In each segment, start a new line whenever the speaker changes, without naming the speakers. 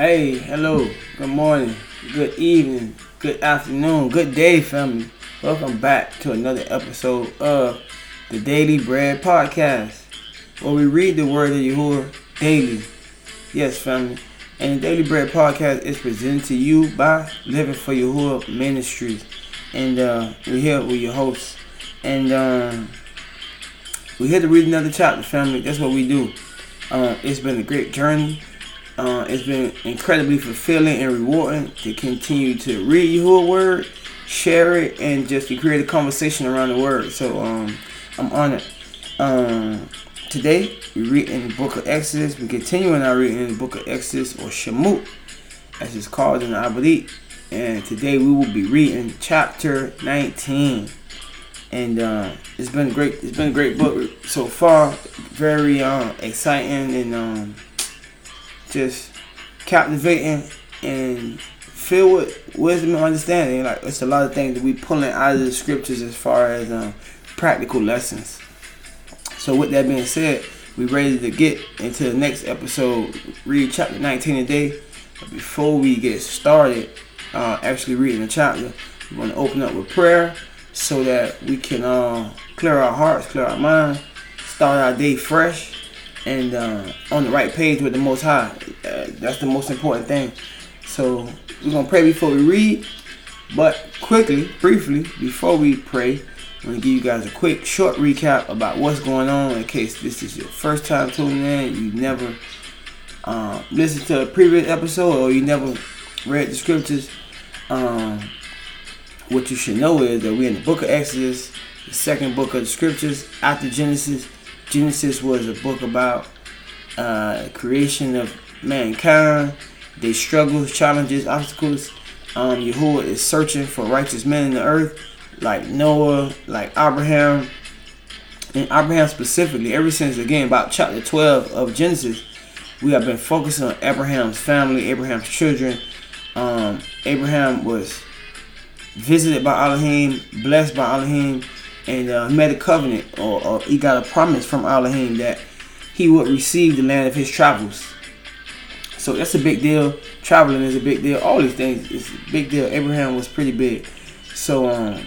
Hey, hello, good morning, good evening, good afternoon, good day, family. Welcome back to another episode of the Daily Bread Podcast, where we read the word of Yahuwah daily. Yes, family. And the Daily Bread Podcast is presented to you by Living for Yahuwah Ministries. And uh, we're here with your hosts. And um, we're here to read another chapter, family. That's what we do. Uh, it's been a great journey. Uh, it's been incredibly fulfilling and rewarding to continue to read your word, share it, and just to create a conversation around the word. So um, I'm honored. Um, today we read in the book of Exodus. We continue in our reading in the book of Exodus or Shemot, as it's called in the. And today we will be reading chapter 19. And uh, it's been great. It's been a great book so far. Very uh, exciting and um, just captivating and filled with wisdom and understanding. Like it's a lot of things that we pulling out of the scriptures as far as um, practical lessons. So with that being said, we ready to get into the next episode. Read chapter 19 today. Before we get started, uh, actually reading the chapter, we want to open up with prayer so that we can uh, clear our hearts, clear our minds, start our day fresh and uh, on the right page with the Most High. Uh, that's the most important thing. So we're gonna pray before we read, but quickly, briefly, before we pray, I'm gonna give you guys a quick, short recap about what's going on in case this is your first time tuning in. You never uh, listened to a previous episode or you never read the scriptures. Um, what you should know is that we're in the book of Exodus, the second book of the scriptures after Genesis Genesis was a book about uh, creation of mankind, their struggles, challenges, obstacles. Um, Yahuwah is searching for righteous men in the earth, like Noah, like Abraham, and Abraham specifically. Ever since again about chapter 12 of Genesis, we have been focusing on Abraham's family, Abraham's children. Um, Abraham was visited by Elohim, blessed by Elohim and uh, made a covenant or, or, he got a promise from Elohim that he would receive the land of his travels. So that's a big deal. Traveling is a big deal. All these things is a big deal. Abraham was pretty big. So um,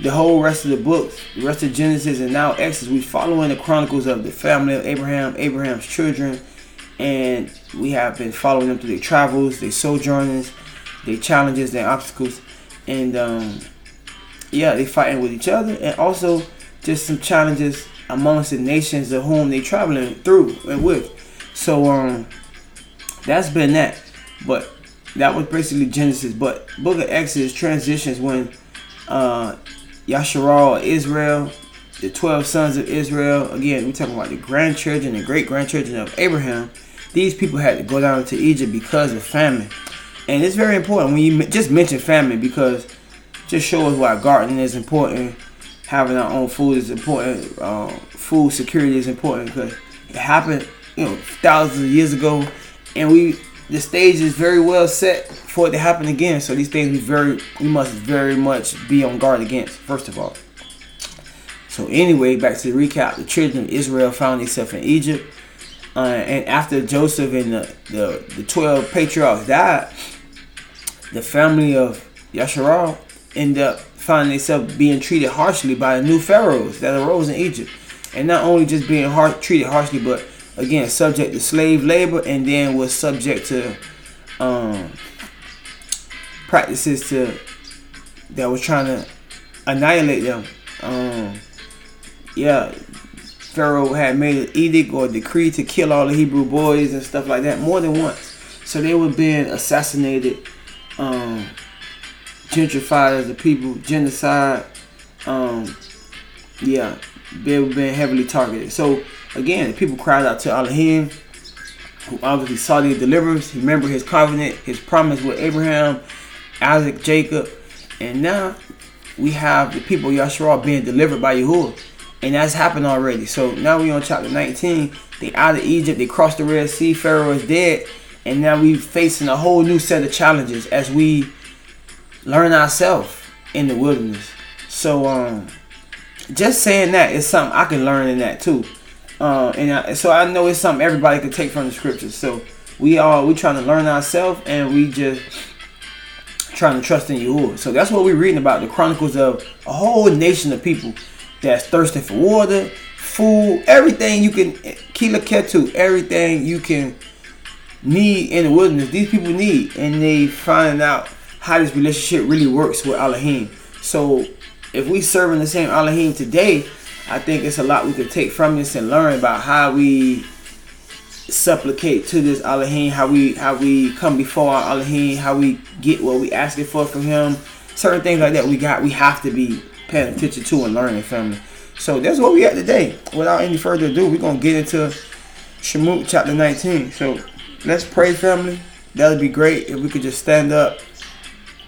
the whole rest of the books, the rest of Genesis and now Exodus, we following the chronicles of the family of Abraham, Abraham's children, and we have been following them through their travels, their sojournings, their challenges, their obstacles, and um, yeah, they fighting with each other, and also just some challenges amongst the nations of whom they traveling through and with. So um, that's been that. But that was basically Genesis. But Book of Exodus transitions when uh, Yasharal, Israel, the twelve sons of Israel. Again, we're talking about the grandchildren and great grandchildren of Abraham. These people had to go down to Egypt because of famine, and it's very important when you just mention famine because just show us why gardening is important. Having our own food is important. Uh, food security is important because it happened, you know, thousands of years ago, and we the stage is very well set for it to happen again. So these things we very we must very much be on guard against. First of all. So anyway, back to the recap. The children of Israel found themselves in Egypt, uh, and after Joseph and the, the the twelve patriarchs died, the family of Yasharal end up finding themselves being treated harshly by the new pharaohs that arose in Egypt, and not only just being har- treated harshly, but again subject to slave labor, and then was subject to um, practices to that was trying to annihilate them. Um, yeah, Pharaoh had made an edict or decree to kill all the Hebrew boys and stuff like that more than once. So they were being assassinated. Um, gentrified as a people, genocide. Um, yeah, they were being heavily targeted. So again, people cried out to Elohim, who obviously saw the deliverance. He remembered his covenant, his promise with Abraham, Isaac, Jacob, and now we have the people Yahshua being delivered by Yahuwah. And that's happened already. So now we on chapter 19. They out of Egypt. They crossed the Red Sea. Pharaoh is dead. And now we facing a whole new set of challenges as we learn ourselves in the wilderness. So um, just saying that is something I can learn in that too. Uh, and I, so I know it's something everybody can take from the scriptures. So we are we trying to learn ourselves and we just trying to trust in Yahuwah. So that's what we're reading about the chronicles of a whole nation of people that's thirsting for water, food, everything you can kila ketu, everything you can need in the wilderness. These people need, and they find out how this relationship really works with Elohim. So if we serving the same Elohim today, I think it's a lot we could take from this and learn about how we supplicate to this Elohim, how we how we come before our Elohim, how we get what we asking for from him. Certain things like that we got we have to be paying attention to and learning, family. So that's what we at today. Without any further ado, we're gonna get into Shemot chapter 19. So let's pray, family. That would be great if we could just stand up,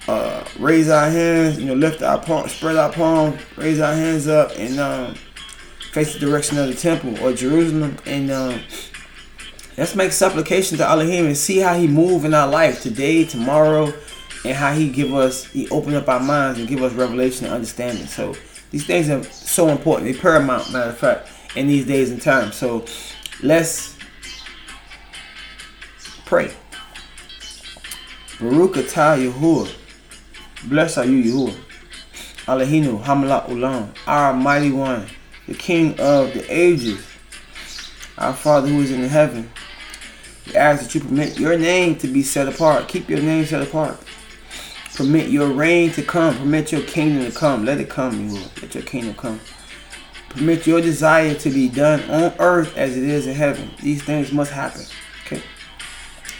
uh, raise our hands, you know, lift our palms, spread our palms, raise our hands up, and um, face the direction of the temple or Jerusalem, and um, let's make supplication to Elohim and see how He move in our life today, tomorrow, and how He give us, He open up our minds and give us revelation and understanding. So these things are so important. They're paramount, matter of fact, in these days and times. So let's pray. Baruch atah Yahuwah. Blessed are you, Yahuwah. Eloheinu Hamala Ulam, our mighty one, the King of the ages, our Father who is in heaven. We ask that you permit your name to be set apart. Keep your name set apart. Permit your reign to come. Permit your kingdom to come. Let it come, Yahuwah. Let your kingdom come. Permit your desire to be done on earth as it is in heaven. These things must happen. Okay.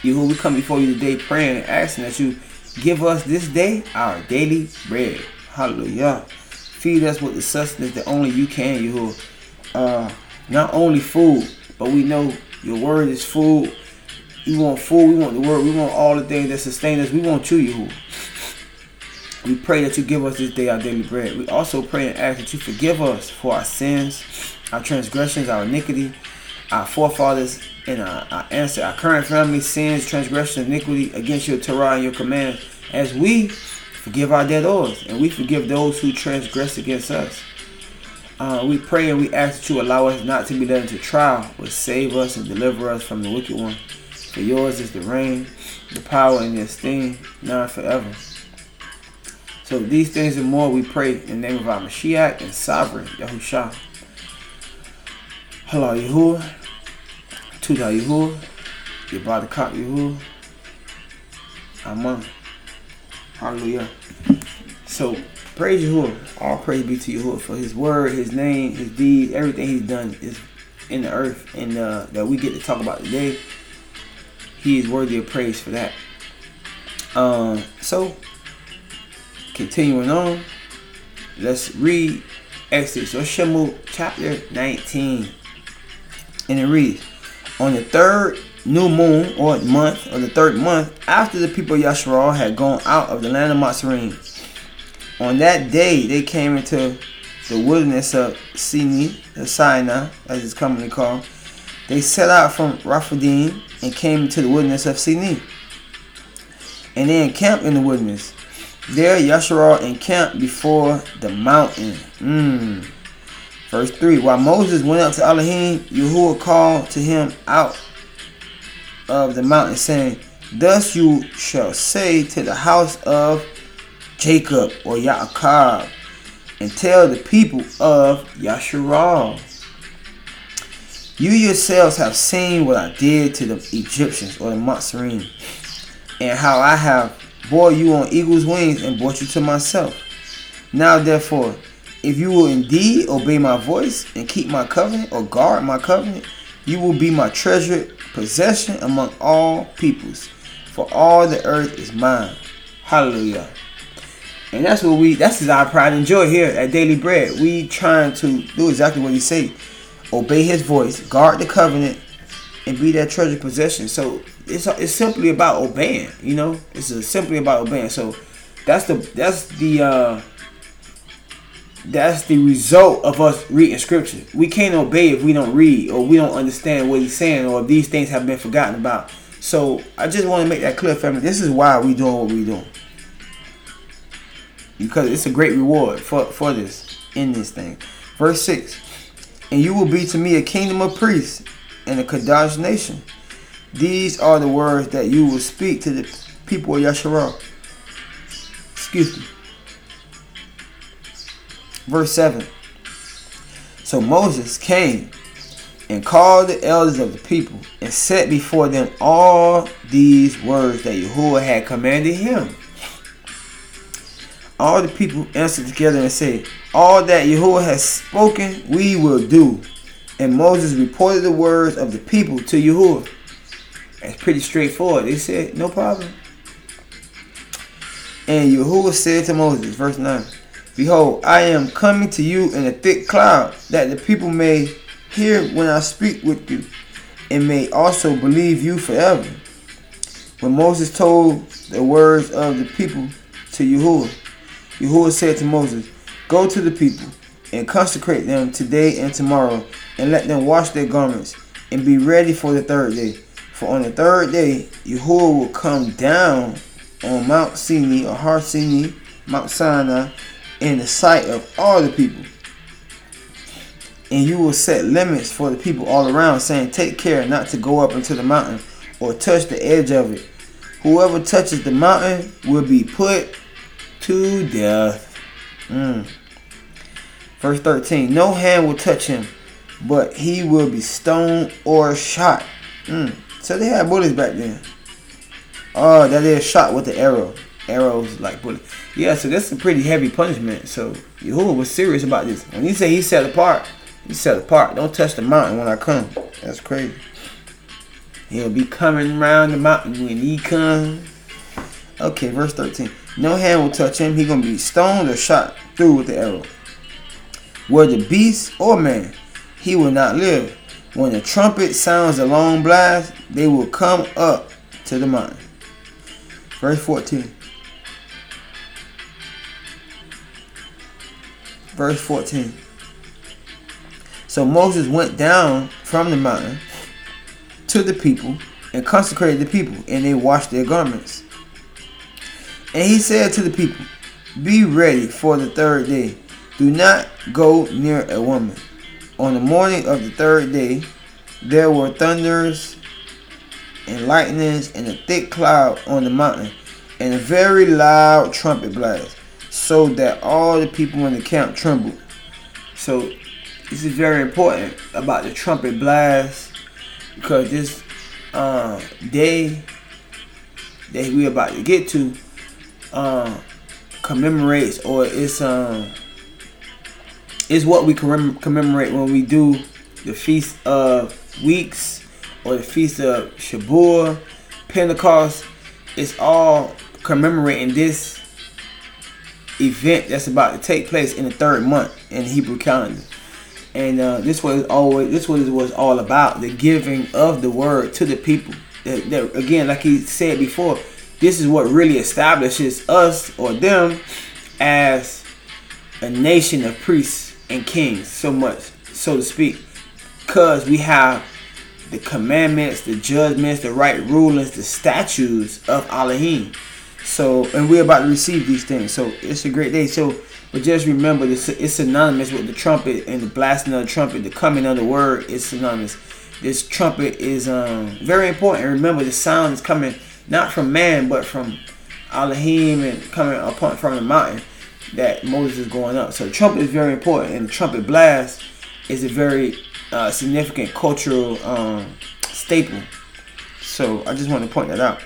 Yahuwah, we come before you today praying and asking that you give us this day our daily bread. Hallelujah. Feed us with the sustenance that only you can, Yahuwah. Uh, not only food, but we know your word is food. We want food, we want the word, we want all the things that sustain us. We want you, Yahuwah. We pray that you give us this day our daily bread. We also pray and ask that you forgive us for our sins, our transgressions, our iniquity, our forefathers and our, our ancestors, our current family sins, transgression, iniquity against your Torah and your commands, as we forgive our debtors and we forgive those who transgress against us. Uh, we pray and we ask that you allow us not to be led into trial, but save us and deliver us from the wicked one. For yours is the reign, the power, and the esteem, now and forever. So these things and more we pray in the name of our Mashiach and Sovereign Yahusha. Hello Yahuwah. Tuda Yahuwah. Yabadakat Yahuwah. Amen. Hallelujah. So praise Yahuwah. All praise be to Yahuwah for his word, his name, his deeds, everything he's done is in the earth and uh, that we get to talk about today. He is worthy of praise for that. Um, so continuing on, let's read Exodus or chapter 19. And it reads, On the third new moon or month, or the third month, after the people of Yasharal had gone out of the land of Matzarim, on that day they came into the wilderness of Sini, the Sinai, as it's commonly called. They set out from Raphidim and came into the wilderness of Sini. And they encamped in the wilderness. There Yasharal encamped before the mountain. Mm. Verse 3 While Moses went up to Elohim, Yahuwah called to him out of the mountain, saying, Thus you shall say to the house of Jacob or Yaakov, and tell the people of Yasharal. You yourselves have seen what I did to the Egyptians or the Matzarim, and how I have bore you on eagle's wings and brought you to myself. Now therefore, if you will indeed obey my voice and keep my covenant or guard my covenant, you will be my treasured possession among all peoples, for all the earth is mine. Hallelujah. And that's what we that's our pride and joy here at Daily Bread. We trying to do exactly what he say. Obey his voice, guard the covenant, and be that treasured possession. So it's it's simply about obeying, you know? It's simply about obeying. So that's the that's the uh that's the result of us reading scripture. We can't obey if we don't read or we don't understand what he's saying or if these things have been forgotten about. So I just want to make that clear, family. This is why we doing what we doing. Because it's a great reward for, for this in this thing. Verse 6 And you will be to me a kingdom of priests and a Kadash nation. These are the words that you will speak to the people of Yasharal. Excuse me. Verse 7. So Moses came and called the elders of the people and set before them all these words that Yahuwah had commanded him. All the people answered together and said, All that Yahuwah has spoken, we will do. And Moses reported the words of the people to Yahuwah. That's pretty straightforward. They said, No problem. And Yahuwah said to Moses, verse 9, Behold, I am coming to you in a thick cloud, that the people may hear when I speak with you, and may also believe you forever. When Moses told the words of the people to Yahuwah, Yahuwah said to Moses, Go to the people and consecrate them today and tomorrow, and let them wash their garments, and be ready for the third day. For on the third day, Yahuwah will come down on Mount Sinai or Har Sinai, Mount Sinai, in the sight of all the people. And you will set limits for the people all around, saying, Take care not to go up into the mountain or touch the edge of it. Whoever touches the mountain will be put to death. Mm. Verse 13 No hand will touch him, but he will be stoned or shot. Mm. So they had bullets back then. Oh, that is shot with the arrow. Arrows like bullets. Yeah, so that's a pretty heavy punishment. So Yahuwah was serious about this. When he said he set apart, he set apart. Don't touch the mountain when I come. That's crazy. He'll be coming around the mountain when he comes. Okay, verse 13. No hand will touch him. He gonna be stoned or shot through with the arrow. Whether beast or man, he will not live. When the trumpet sounds a long blast, they will come up to the mountain. Verse 14. Verse 14. So Moses went down from the mountain to the people and consecrated the people, and they washed their garments. And he said to the people, Be ready for the third day. Do not go near a woman. On the morning of the third day, there were thunders and lightnings and a thick cloud on the mountain, and a very loud trumpet blast, so that all the people in the camp trembled. So this is very important about the trumpet blast because this uh, day that we're about to get to uh, commemorates or it's um is what we commemorate when we do the feast of weeks or the feast of Shabuah, Pentecost. It's all commemorating this event that's about to take place in the third month in the Hebrew calendar. And uh, this was always this was was all about the giving of the word to the people. That, that again, like he said before, this is what really establishes us or them as a nation of priests and kings, so much, so to speak, because we have the commandments, the judgments, the right rulings, the statutes of Elohim. So, and we're about to receive these things. So, it's a great day. So, but just remember, this it's synonymous with the trumpet and the blasting of the trumpet, the coming of the word is synonymous. This trumpet is um, very important. Remember, the sound is coming not from man, but from Elohim and coming upon from the mountain that Moses is going up. So, the trumpet is very important, and the trumpet blast is a very uh, significant cultural um, staple. So, I just want to point that out.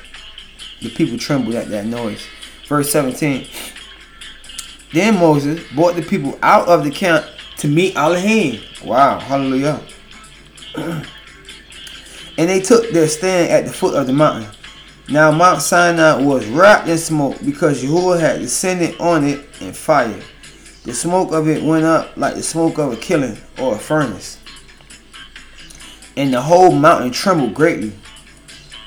The people trembled at that noise. Verse 17. Then Moses brought the people out of the camp to meet Elohim. Wow, hallelujah. and they took their stand at the foot of the mountain. Now Mount Sinai was wrapped in smoke because Yahuwah had descended on it in fire. The smoke of it went up like the smoke of a kiln or a furnace. And the whole mountain trembled greatly.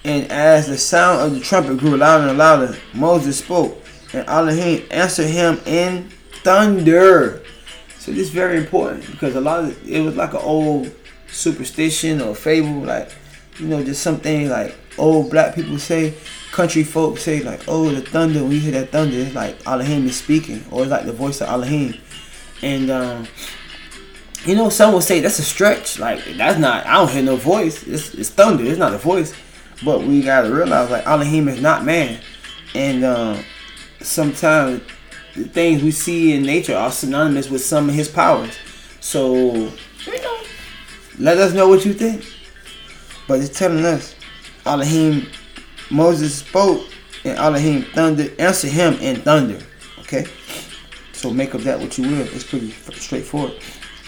And as the sound of the trumpet grew louder and louder, Moses spoke and Elohim answered him in thunder. So this is very important because a lot of it was like an old superstition or fable, like you know, just something like old black people say, country folks say like, oh, the thunder. When you hear that thunder, it's like Elohim is speaking, or it's like the voice of Elohim. And um, you know, some will say that's a stretch. Like that's not. I don't hear no voice. It's, it's thunder. It's not a voice. But we gotta realize like Elohim is not man, and um, sometimes the things we see in nature are synonymous with some of his powers. So let us know what you think. But it's telling us Elohim Moses spoke and Elohim thunder answer him in thunder. Okay? So make of that what you will. It's pretty straightforward.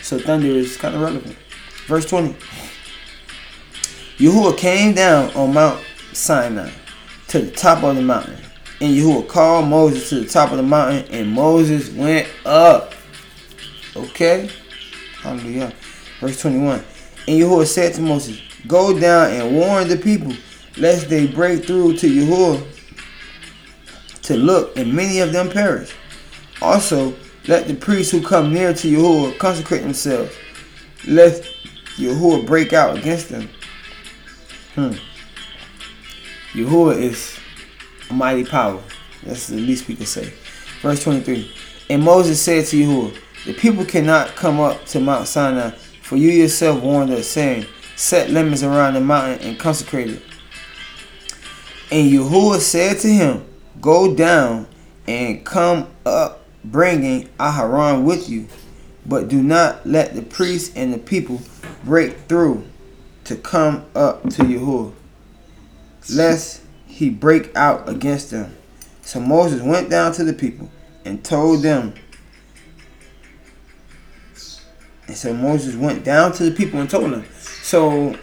So thunder is kind of relevant. Verse 20. Yahuwah came down on Mount Sinai to the top of the mountain. And Yahuwah called Moses to the top of the mountain, and Moses went up. Okay? Hallelujah. Verse 21. And Yahuwah said to Moses, Go down and warn the people, lest they break through to Yahuwah to look, and many of them perish. Also, let the priests who come near to Yahuwah consecrate themselves, lest Yahuwah break out against them. Hmm. Yahuwah is a mighty power. That's the least we can say. Verse 23. And Moses said to Yahuwah, The people cannot come up to Mount Sinai, for you yourself warned us, saying, Set limits around the mountain and consecrate it. And Yahuwah said to him, Go down and come up, bringing Aharon with you, but do not let the priests and the people break through to come up to Yahuwah, lest he break out against them. So Moses went down to the people and told them. And so Moses went down to the people and told them. So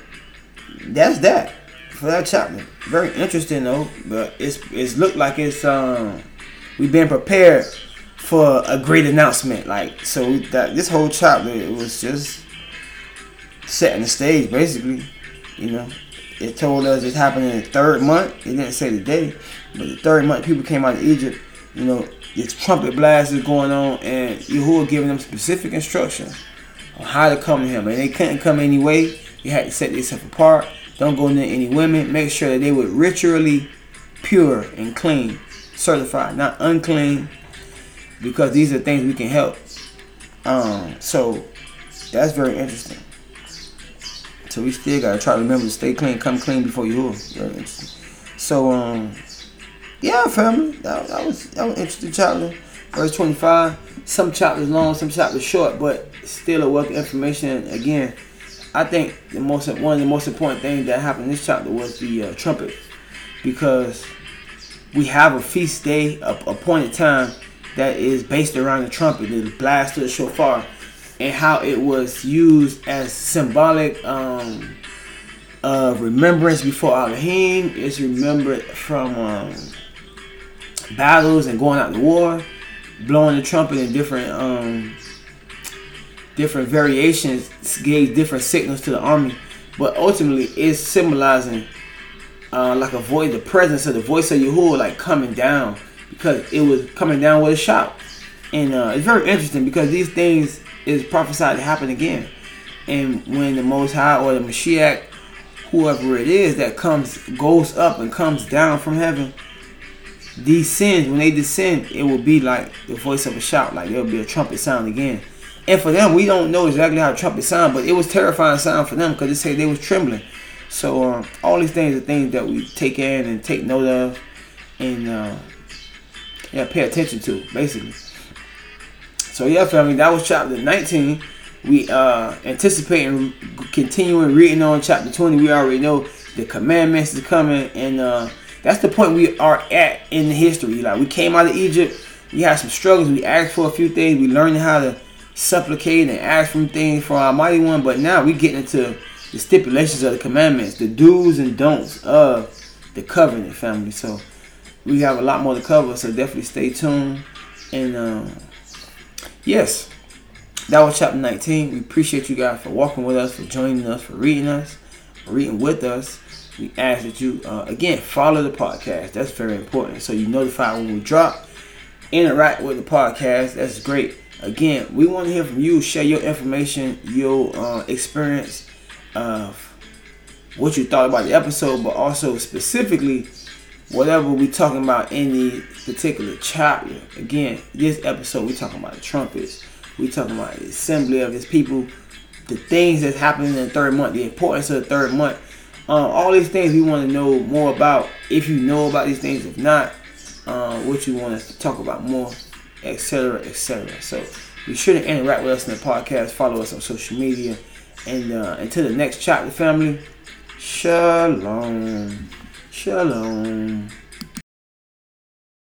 that's that for that chapter. Very interesting though, but it's it's looked like it's um we've been prepared for a great announcement. Like so that this whole chapter it was just setting the stage basically. You know, it told us it happened in the third month. It didn't say the day, but the third month people came out of Egypt. You know, this trumpet blast is going on, and Yahuwah giving them specific instructions on how to come to Him, and they couldn't come anyway. You had to set themselves apart. Don't go near any women. Make sure that they were ritually pure and clean, certified, not unclean, because these are things we can help. Um, so that's very interesting. So we still gotta try to remember to stay clean, come clean before you. So um, yeah, family, that, that was that was interesting chapter. Verse twenty five. Some chapters long, some chapters short, but still a wealth of information. Again, I think the most one of the most important things that happened in this chapter was the uh, trumpet, because we have a feast day, a appointed time that is based around the trumpet, the blast of the shofar and how it was used as symbolic um, of remembrance before Elohim. It's remembered from um, battles and going out to war, blowing the trumpet in different um, different variations gave different signals to the army, but ultimately it's symbolizing uh, like a voice, the presence of the voice of Yahuwah, like coming down because it was coming down with a shout. And uh, it's very interesting because these things is prophesied to happen again. And when the Most High or the Mashiach, whoever it is that comes, goes up and comes down from heaven, descends, when they descend, it will be like the voice of a shout, like there'll be a trumpet sound again. And for them, we don't know exactly how trumpet sound, but it was terrifying sound for them because they say they was trembling. So um, all these things are things that we take in and take note of, and uh, yeah, pay attention to, basically. So yeah, family, that was chapter 19. We uh anticipating continuing reading on chapter 20. We already know the commandments is coming, and uh that's the point we are at in the history. Like we came out of Egypt, we had some struggles. We asked for a few things. We learned how to supplicate and ask for things for our mighty one. But now we get into the stipulations of the commandments, the do's and don'ts of the covenant family. So we have a lot more to cover. So definitely stay tuned and. Uh, yes, that was chapter 19. We appreciate you guys for walking with us, for joining us, for reading us, reading with us. We ask that you, uh, again, follow the podcast. That's very important. So you notify when we drop. Interact with the podcast. That's great. Again, we want to hear from you. Share your information, your uh, experience of what you thought about the episode, but also specifically whatever we talking about in the particular chapter. Again, this episode we talking about the trumpets. We talking about the assembly of his people, the things that's happening in the third month, the importance of the third month. Uh, all these things we want to know more about. If you know about these things, if not, uh, what you want us to talk about more, etc., etc. So be sure to interact with us in the podcast. Follow us on social media. And uh, until the next chapter, family, shalom. Shalom.